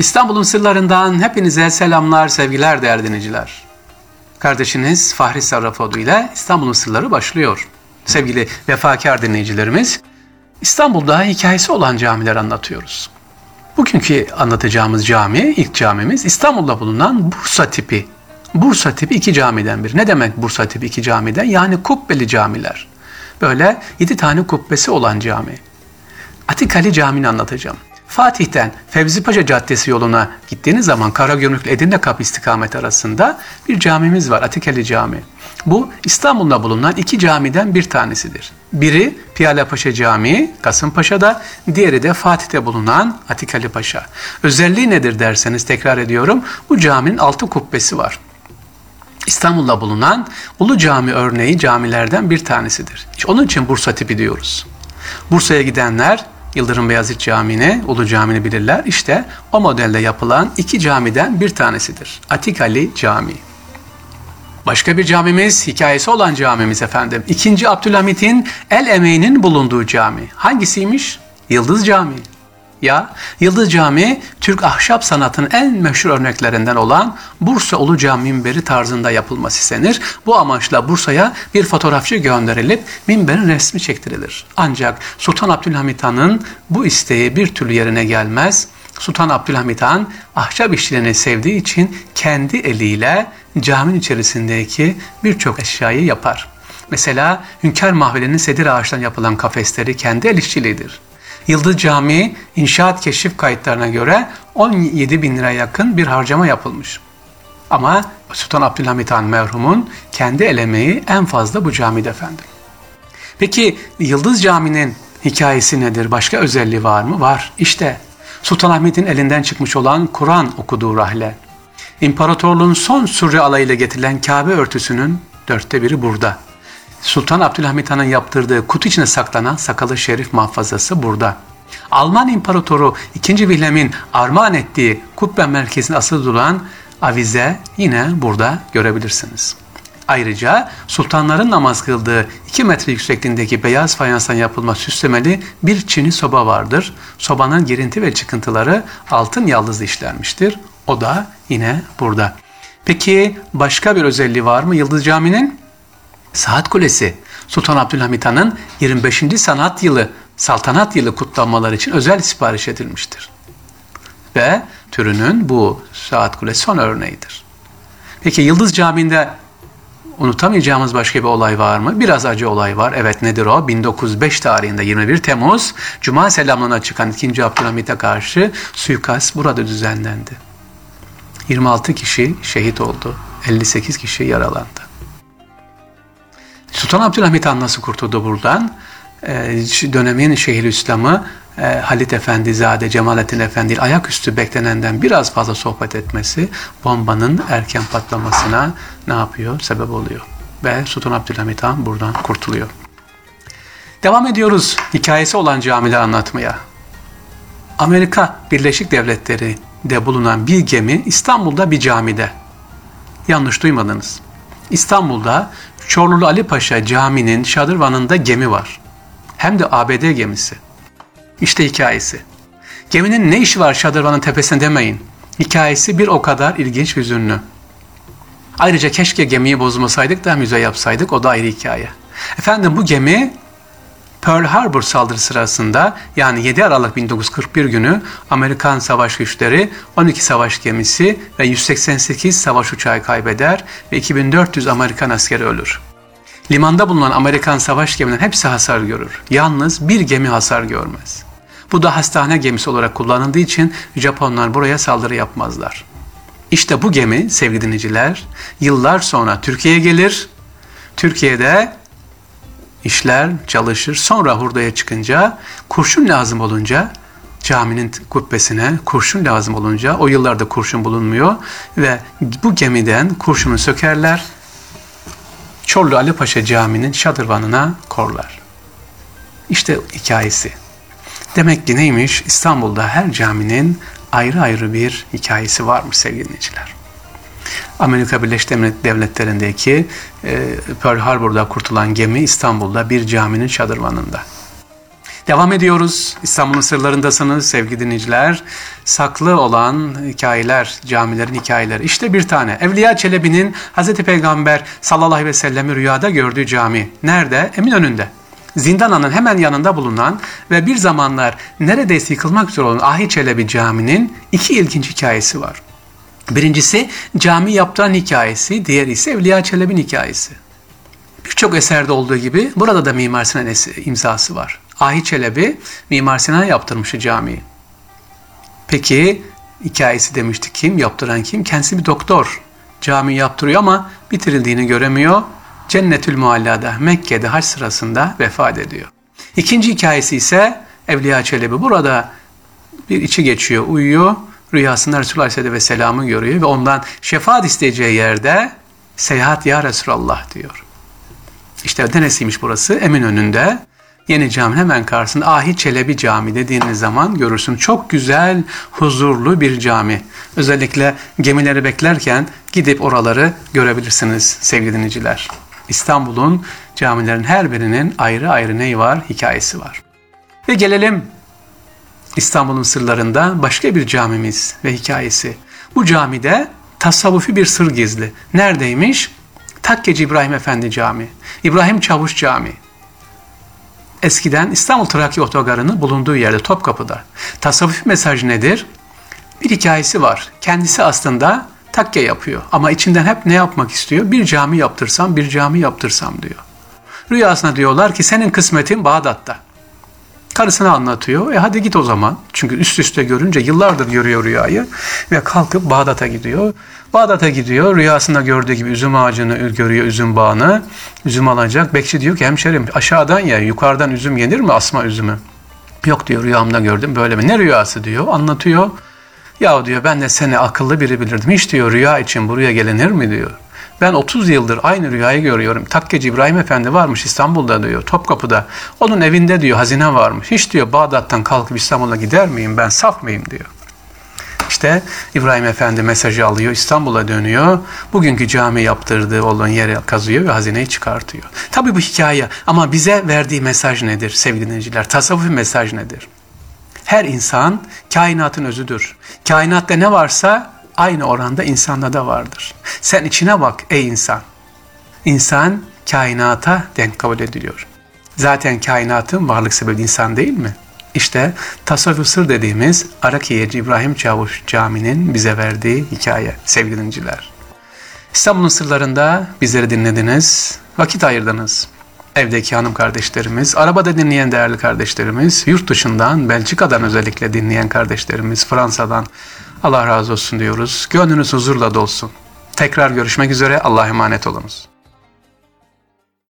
İstanbul'un sırlarından hepinize selamlar, sevgiler değerli dinleyiciler. Kardeşiniz Fahri Sarrafoğlu ile İstanbul'un sırları başlıyor. Sevgili vefakar dinleyicilerimiz, İstanbul'da hikayesi olan camiler anlatıyoruz. Bugünkü anlatacağımız cami, ilk camimiz İstanbul'da bulunan Bursa tipi. Bursa tipi iki camiden biri. Ne demek Bursa tipi iki camiden? Yani kubbeli camiler. Böyle yedi tane kubbesi olan cami. Atikali Camii'ni anlatacağım. Fatih'ten Fevzi Paşa Caddesi yoluna gittiğiniz zaman Karagümrük ile Edirne Kapı istikamet arasında bir camimiz var Atikali Cami. Bu İstanbul'da bulunan iki camiden bir tanesidir. Biri Piyale Paşa Camii Kasımpaşa'da, diğeri de Fatih'te bulunan Atikali Paşa. Özelliği nedir derseniz tekrar ediyorum bu caminin altı kubbesi var. İstanbul'da bulunan Ulu Cami örneği camilerden bir tanesidir. Onun için Bursa tipi diyoruz. Bursa'ya gidenler Yıldırım Beyazıt Camii'ni, Ulu Camii'ni bilirler. İşte o modelde yapılan iki camiden bir tanesidir. Atik Ali Camii. Başka bir camimiz, hikayesi olan camimiz efendim. İkinci Abdülhamit'in el emeğinin bulunduğu cami. Hangisiymiş? Yıldız Camii. Ya Yıldız Camii Türk ahşap sanatının en meşhur örneklerinden olan Bursa Ulu Cami minberi tarzında yapılması istenir. Bu amaçla Bursa'ya bir fotoğrafçı gönderilip minberin resmi çektirilir. Ancak Sultan Abdülhamit Han'ın bu isteği bir türlü yerine gelmez. Sultan Abdülhamit Han ahşap işçiliğini sevdiği için kendi eliyle caminin içerisindeki birçok eşyayı yapar. Mesela Hünkar Mahveli'nin sedir ağaçtan yapılan kafesleri kendi el işçiliğidir. Yıldız Camii inşaat keşif kayıtlarına göre 17 bin lira yakın bir harcama yapılmış. Ama Sultan Abdülhamit Han merhumun kendi elemeği en fazla bu camide efendim. Peki Yıldız Camii'nin hikayesi nedir? Başka özelliği var mı? Var. İşte Sultan Ahmet'in elinden çıkmış olan Kur'an okuduğu rahle. İmparatorluğun son sürre alayıyla getirilen Kabe örtüsünün dörtte biri burada. Sultan Abdülhamit Han'ın yaptırdığı kutu içine saklanan sakalı şerif mahfazası burada. Alman İmparatoru 2. Wilhelm'in armağan ettiği kubbe merkezinde asılı duran avize yine burada görebilirsiniz. Ayrıca sultanların namaz kıldığı 2 metre yüksekliğindeki beyaz fayanstan yapılma süslemeli bir çini soba vardır. Sobanın girinti ve çıkıntıları altın yaldızlı işlenmiştir. O da yine burada. Peki başka bir özelliği var mı Yıldız Camii'nin? Saat Kulesi Sultan Abdülhamit Han'ın 25. sanat yılı, saltanat yılı kutlanmaları için özel sipariş edilmiştir. Ve türünün bu saat kulesi son örneğidir. Peki Yıldız Camii'nde unutamayacağımız başka bir olay var mı? Biraz acı olay var. Evet nedir o? 1905 tarihinde 21 Temmuz Cuma selamlığına çıkan 2. Abdülhamit'e karşı suikast burada düzenlendi. 26 kişi şehit oldu. 58 kişi yaralandı. Sultan Abdülhamit Han nasıl kurtuldu buradan? Ee, dönemin Şeyhülislam'ı e, Halit Efendizade, Cemalettin Efendi ayaküstü beklenenden biraz fazla sohbet etmesi bombanın erken patlamasına ne yapıyor? Sebep oluyor. Ve Sultan Abdülhamit Han buradan kurtuluyor. Devam ediyoruz hikayesi olan camiler anlatmaya. Amerika Birleşik Devletleri'de bulunan bir gemi İstanbul'da bir camide. Yanlış duymadınız. İstanbul'da Çorlulu Ali Paşa Camii'nin şadırvanında gemi var. Hem de ABD gemisi. İşte hikayesi. Geminin ne işi var şadırvanın tepesinde demeyin. Hikayesi bir o kadar ilginç ve üzünlü. Ayrıca keşke gemiyi bozmasaydık da müze yapsaydık o da ayrı hikaye. Efendim bu gemi Pearl Harbor saldırı sırasında yani 7 Aralık 1941 günü Amerikan savaş güçleri 12 savaş gemisi ve 188 savaş uçağı kaybeder ve 2400 Amerikan askeri ölür. Limanda bulunan Amerikan savaş gemilerinin hepsi hasar görür. Yalnız bir gemi hasar görmez. Bu da hastane gemisi olarak kullanıldığı için Japonlar buraya saldırı yapmazlar. İşte bu gemi sevgili dinleyiciler yıllar sonra Türkiye'ye gelir. Türkiye'de işler, çalışır. Sonra hurdaya çıkınca kurşun lazım olunca caminin kubbesine kurşun lazım olunca o yıllarda kurşun bulunmuyor ve bu gemiden kurşunu sökerler. Çorlu Ali Paşa Camii'nin şadırvanına korlar. İşte hikayesi. Demek ki neymiş? İstanbul'da her caminin ayrı ayrı bir hikayesi varmış sevgili dinleyiciler. Amerika Birleşik Devletleri'ndeki e, Pearl Harbor'da kurtulan gemi İstanbul'da bir caminin şadırvanında. Devam ediyoruz. İstanbul'un sırlarındasınız sevgili dinleyiciler. Saklı olan hikayeler, camilerin hikayeleri. İşte bir tane. Evliya Çelebi'nin Hz. Peygamber sallallahu aleyhi ve sellem'i rüyada gördüğü cami. Nerede? Eminönü'nde. Zindana'nın hemen yanında bulunan ve bir zamanlar neredeyse yıkılmak üzere olan Ahi Çelebi Camii'nin iki ilginç hikayesi var. Birincisi cami yaptıran hikayesi, diğeri ise Evliya Çelebi'nin hikayesi. Birçok eserde olduğu gibi burada da Mimar Sinan imzası var. Ahi Çelebi Mimar Sinan yaptırmıştı camiyi. Peki hikayesi demiştik kim? Yaptıran kim? Kendisi bir doktor. Cami yaptırıyor ama bitirildiğini göremiyor. Cennetül Mualla'da Mekke'de haç sırasında vefat ediyor. İkinci hikayesi ise Evliya Çelebi burada bir içi geçiyor, uyuyor. Rüyasında Resulullah Aleyhisselatü Vesselam'ı görüyor ve ondan şefaat isteyeceği yerde seyahat ya Resulallah diyor. İşte neresiymiş burası? Eminönü'nde. Yeni cami hemen karşısında Ahi Çelebi Cami dediğiniz zaman görürsün. Çok güzel, huzurlu bir cami. Özellikle gemileri beklerken gidip oraları görebilirsiniz sevgili dinleyiciler. İstanbul'un camilerin her birinin ayrı ayrı neyi var? Hikayesi var. Ve gelelim İstanbul'un sırlarında başka bir camimiz ve hikayesi. Bu camide tasavvufi bir sır gizli. Neredeymiş? Takkeci İbrahim Efendi Camii, İbrahim Çavuş Camii. Eskiden İstanbul Trakya Otogarı'nın bulunduğu yerde Topkapı'da. Tasavvufi mesaj nedir? Bir hikayesi var. Kendisi aslında takke yapıyor ama içinden hep ne yapmak istiyor? Bir cami yaptırsam, bir cami yaptırsam diyor. Rüyasına diyorlar ki senin kısmetin Bağdat'ta. Karısına anlatıyor. E hadi git o zaman. Çünkü üst üste görünce yıllardır görüyor rüyayı. Ve kalkıp Bağdat'a gidiyor. Bağdat'a gidiyor. Rüyasında gördüğü gibi üzüm ağacını görüyor, üzüm bağını. Üzüm alacak. Bekçi diyor ki hemşerim aşağıdan ya yukarıdan üzüm yenir mi asma üzümü? Yok diyor rüyamda gördüm böyle mi? Ne rüyası diyor. Anlatıyor. Ya diyor ben de seni akıllı biri bilirdim. Hiç diyor rüya için buraya gelinir mi diyor. Ben 30 yıldır aynı rüyayı görüyorum. Takkeci İbrahim Efendi varmış İstanbul'da diyor. Topkapı'da. Onun evinde diyor hazine varmış. Hiç diyor Bağdat'tan kalkıp İstanbul'a gider miyim? Ben saf mıyım diyor. İşte İbrahim Efendi mesajı alıyor, İstanbul'a dönüyor. Bugünkü cami yaptırdığı olan yere kazıyor ve hazineyi çıkartıyor. Tabii bu hikaye ama bize verdiği mesaj nedir sevgili dinleyiciler? Tasavvufi mesaj nedir? Her insan kainatın özüdür. Kainatta ne varsa aynı oranda insanda da vardır. Sen içine bak ey insan. İnsan kainata denk kabul ediliyor. Zaten kainatın varlık sebebi insan değil mi? İşte tasavvuf sır dediğimiz Arakiyeci İbrahim Çavuş Camii'nin bize verdiği hikaye sevgili dinleyiciler. İstanbul'un sırlarında bizleri dinlediniz, vakit ayırdınız. Evdeki hanım kardeşlerimiz, arabada dinleyen değerli kardeşlerimiz, yurt dışından, Belçika'dan özellikle dinleyen kardeşlerimiz, Fransa'dan Allah razı olsun diyoruz. Gönlünüz huzurla dolsun. Tekrar görüşmek üzere. Allah'a emanet olunuz.